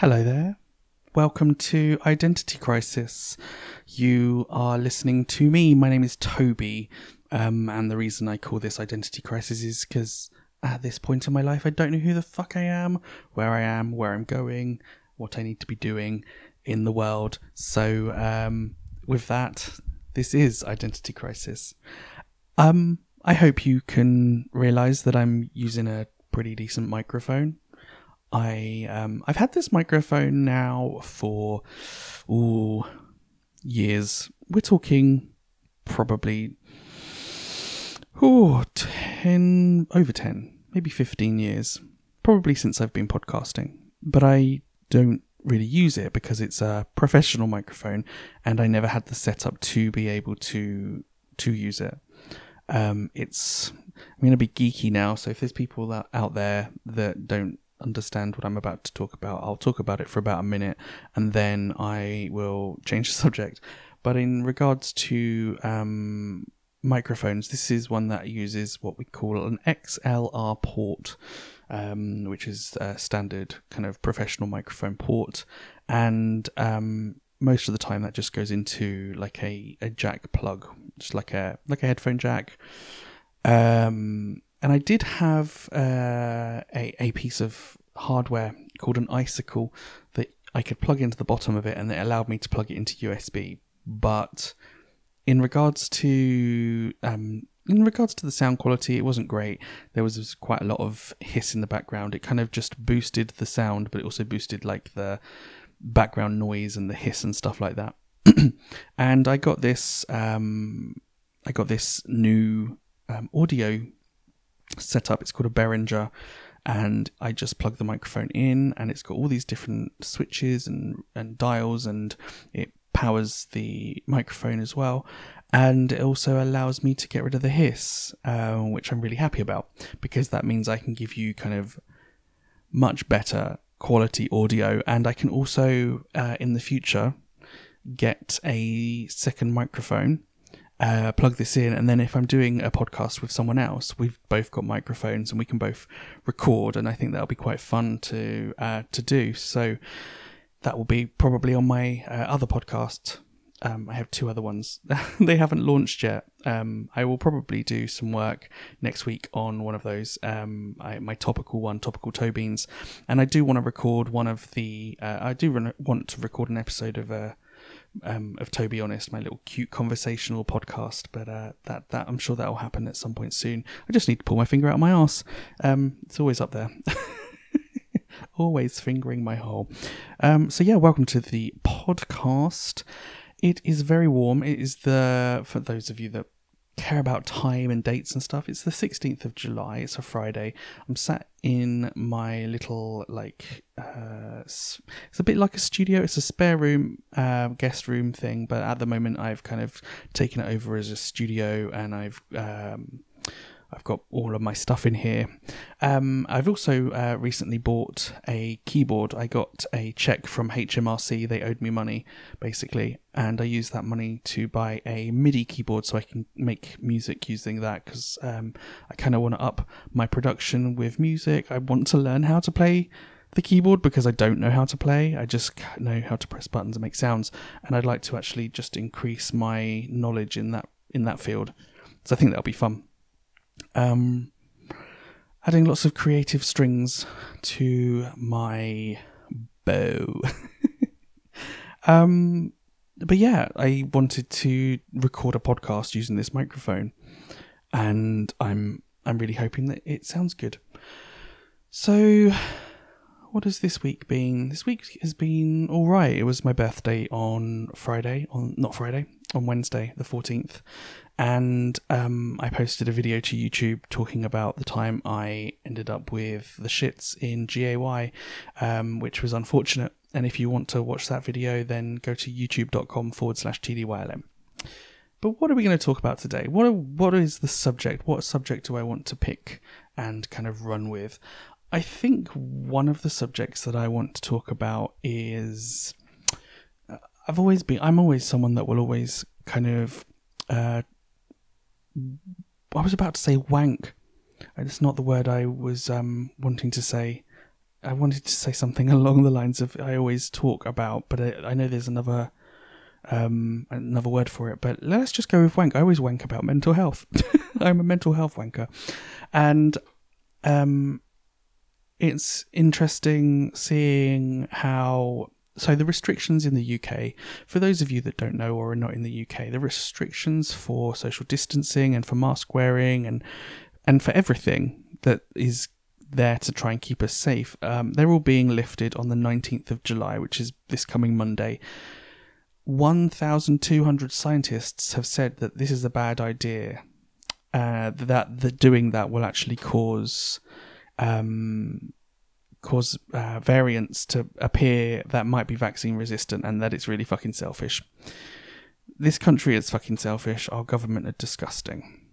Hello there. Welcome to Identity Crisis. You are listening to me. My name is Toby. Um, and the reason I call this Identity Crisis is because at this point in my life, I don't know who the fuck I am, where I am, where I'm going, what I need to be doing in the world. So, um, with that, this is Identity Crisis. Um, I hope you can realize that I'm using a pretty decent microphone. I um I've had this microphone now for ooh years. We're talking probably ooh 10 over 10, maybe 15 years. Probably since I've been podcasting. But I don't really use it because it's a professional microphone and I never had the setup to be able to to use it. Um, it's I'm going to be geeky now, so if there's people out there that don't understand what I'm about to talk about, I'll talk about it for about a minute and then I will change the subject. But in regards to um, microphones, this is one that uses what we call an XLR port, um, which is a standard kind of professional microphone port. And um, most of the time, that just goes into like a, a jack plug, just like a like a headphone jack. Um, and I did have uh, a a piece of hardware called an icicle that I could plug into the bottom of it, and it allowed me to plug it into USB. But in regards to um, in regards to the sound quality, it wasn't great. There was quite a lot of hiss in the background. It kind of just boosted the sound, but it also boosted like the background noise and the hiss and stuff like that. and I got this um, I got this new um, audio setup. It's called a Behringer, and I just plug the microphone in, and it's got all these different switches and and dials, and it powers the microphone as well. And it also allows me to get rid of the hiss, uh, which I'm really happy about because that means I can give you kind of much better quality audio, and I can also uh, in the future get a second microphone uh, plug this in, and then if I'm doing a podcast with someone else, we've both got microphones and we can both record, and I think that'll be quite fun to uh, to do. So that will be probably on my uh, other podcast. Um, I have two other ones. they haven't launched yet. Um, I will probably do some work next week on one of those. Um, I, my topical one, topical toe beans, and I do want to record one of the. Uh, I do re- want to record an episode of a um, of Toby Honest, my little cute conversational podcast. But uh, that that I'm sure that will happen at some point soon. I just need to pull my finger out of my ass. Um, it's always up there. always fingering my hole. Um, so yeah, welcome to the podcast. It is very warm. It is the for those of you that care about time and dates and stuff. It's the 16th of July. It's a Friday. I'm sat in my little like uh, it's a bit like a studio. It's a spare room, uh, guest room thing, but at the moment I've kind of taken it over as a studio, and I've um, I've got all of my stuff in here. Um, I've also uh, recently bought a keyboard. I got a check from HMRC. They owed me money, basically, and I used that money to buy a MIDI keyboard so I can make music using that because um, I kind of want to up my production with music. I want to learn how to play the keyboard because I don't know how to play. I just know how to press buttons and make sounds, and I'd like to actually just increase my knowledge in that in that field. So I think that'll be fun um, adding lots of creative strings to my bow. um, but yeah, I wanted to record a podcast using this microphone, and I'm I'm really hoping that it sounds good. So, what has this week been? This week has been all right. It was my birthday on Friday, on not Friday, on Wednesday, the fourteenth, and um, I posted a video to YouTube talking about the time I ended up with the shits in GAY, um, which was unfortunate. And if you want to watch that video, then go to youtube.com forward slash TDYLM. But what are we going to talk about today? What are, what is the subject? What subject do I want to pick and kind of run with? I think one of the subjects that I want to talk about is I've always been I'm always someone that will always kind of uh, I was about to say wank. It's not the word I was um, wanting to say. I wanted to say something along the lines of I always talk about, but I, I know there's another um, another word for it. But let's just go with wank. I always wank about mental health. I'm a mental health wanker, and um, it's interesting seeing how. So the restrictions in the UK, for those of you that don't know or are not in the UK, the restrictions for social distancing and for mask wearing and and for everything that is there to try and keep us safe, um, they're all being lifted on the 19th of July, which is this coming Monday. 1,200 scientists have said that this is a bad idea. Uh, that that doing that will actually cause um, cause uh, variants to appear that might be vaccine resistant, and that it's really fucking selfish. This country is fucking selfish. Our government are disgusting.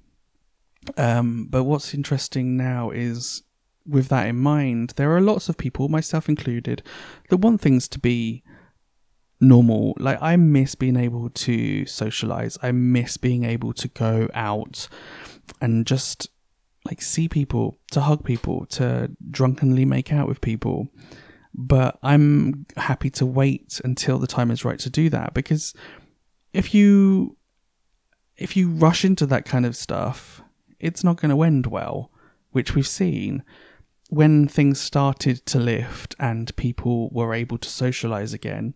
Um, but what's interesting now is, with that in mind, there are lots of people, myself included, that want things to be normal. Like I miss being able to socialize. I miss being able to go out and just like see people, to hug people, to drunkenly make out with people. But I'm happy to wait until the time is right to do that because if you if you rush into that kind of stuff, it's not going to end well, which we've seen when things started to lift and people were able to socialize again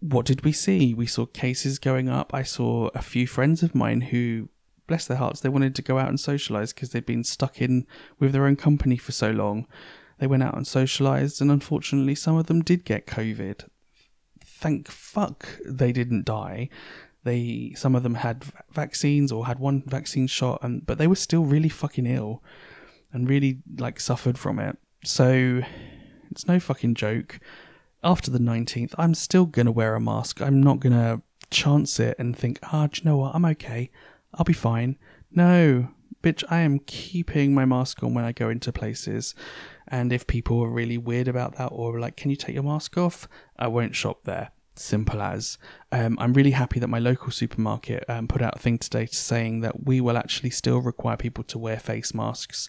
what did we see? We saw cases going up. I saw a few friends of mine who, bless their hearts, they wanted to go out and socialize because they'd been stuck in with their own company for so long. They went out and socialized, and unfortunately, some of them did get COVID. Thank fuck they didn't die. They some of them had vaccines or had one vaccine shot, and but they were still really fucking ill and really like suffered from it. So it's no fucking joke after the 19th, I'm still to wear a mask. I'm not to chance it and think, ah, oh, you know what? I'm okay. I'll be fine. No, bitch, I am keeping my mask on when I go into places. And if people are really weird about that or like, can you take your mask off? I won't shop there. Simple as. Um, I'm really happy that my local supermarket um, put out a thing today saying that we will actually still require people to wear face masks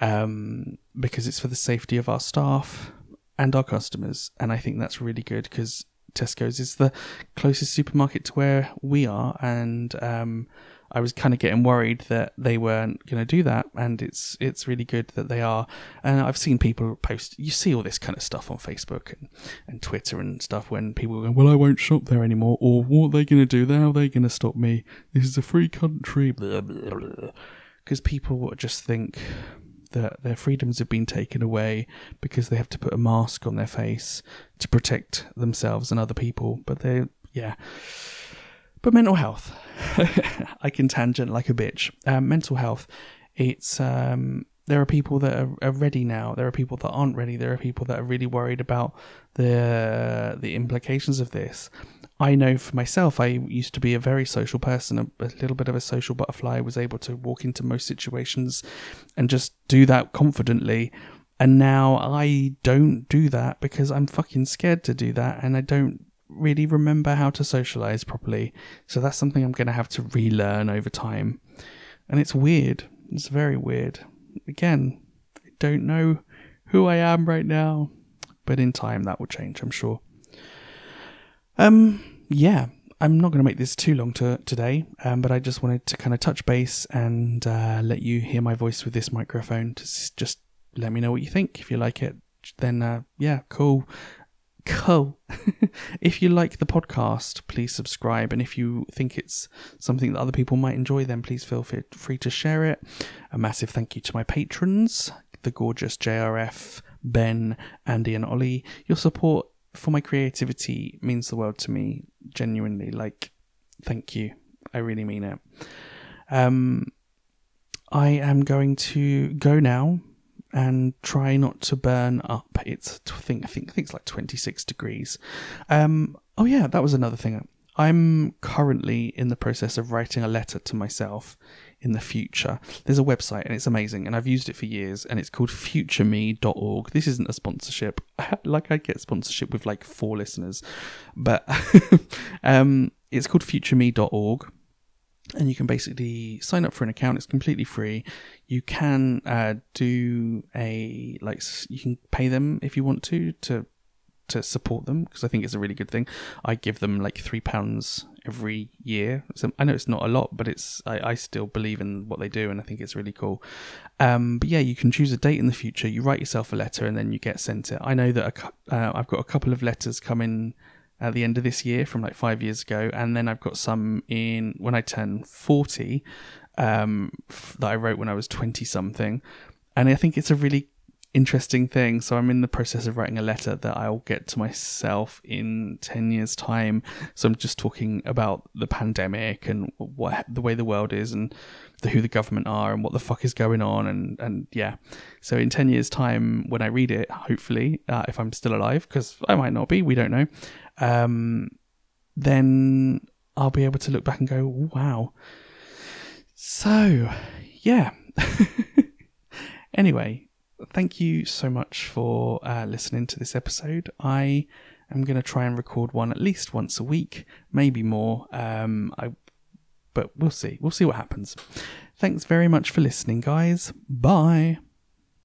um, because it's for the safety of our staff and our customers. And I think that's really good because Tesco's is the closest supermarket to where we are. And um, I was kind of getting worried that they weren't going to do that. And it's it's really good that they are. And I've seen people post, you see all this kind of stuff on Facebook and, and Twitter and stuff when people go, well, I won't shop there anymore. Or what are they going to do? How are they going to stop me? This is a free country. Because people just think that their freedoms have been taken away because they have to put a mask on their face to protect themselves and other people. But they, yeah. But mental health, I can tangent like a bitch. Um, mental health, it's um, there are people that are, are, ready now. There are people that aren't ready. There are people that are really worried about the the implications of this. I know for myself, I used to be a very social person, a, a, little bit of a social butterfly. I was able to walk into most situations and just do that confidently. And now I don't do that because I'm fucking scared to do that and I don't really remember how to socialize properly. So that's something I'm going to have to relearn over time. And it's weird. It's very weird. Again, I don't know who I am right now, but in time that will change, I'm sure. Um, yeah, I'm not going to make this too long to, today, um, but I just wanted to kind of touch base and uh, let you hear my voice with this microphone. To just let me know what you think. If you like it, then uh, yeah, cool. Cool. if you like the podcast, please subscribe. And if you think it's something that other people might enjoy, then please feel free to share it. A massive thank you to my patrons, the gorgeous JRF, Ben, Andy, and Ollie. Your support for my creativity means the world to me genuinely like thank you i really mean it um i am going to go now and try not to burn up it's i think i think, it's like 26 degrees um oh yeah that was another thing i'm currently in the process of writing a letter to myself in the future. There's a website and it's amazing, and I've used it for years, and it's called futureme.org. This isn't a sponsorship. like I get sponsorship with like four listeners, but um, it's called futureme.org. and you can basically sign up for an account. It's completely free. You can uh, do a like you can pay them if you want to to to support them because I think it's a really good thing. I give them like three pounds every year. So I know it's not a lot, but it's I, I still believe in what they do and I think it's really cool. Um, but yeah, you can choose a date in the future. You write yourself a letter and then you get sent it. I know that uh, I've got a couple of letters coming at the end of this year from like five years ago, and then I've got some in when I turn forty um, that I wrote when I was twenty something, and I think it's a really interesting thing. So I'm in the process of writing a letter that I'll get to myself in 10 years time. So I'm just talking about the pandemic and what the way the world is and the, who the government are and what the fuck is going on and and yeah. So in 10 years time when I read it, hopefully, uh, if I'm still alive because I might not be, we don't know. Um, then I'll be able to look back and go, wow. So, yeah. anyway, thank you so much for uh, listening to this episode. I am going to try and record one at least once a week, maybe more. Um, I, but we'll see. We'll see what happens. Thanks very much for listening, guys. Bye.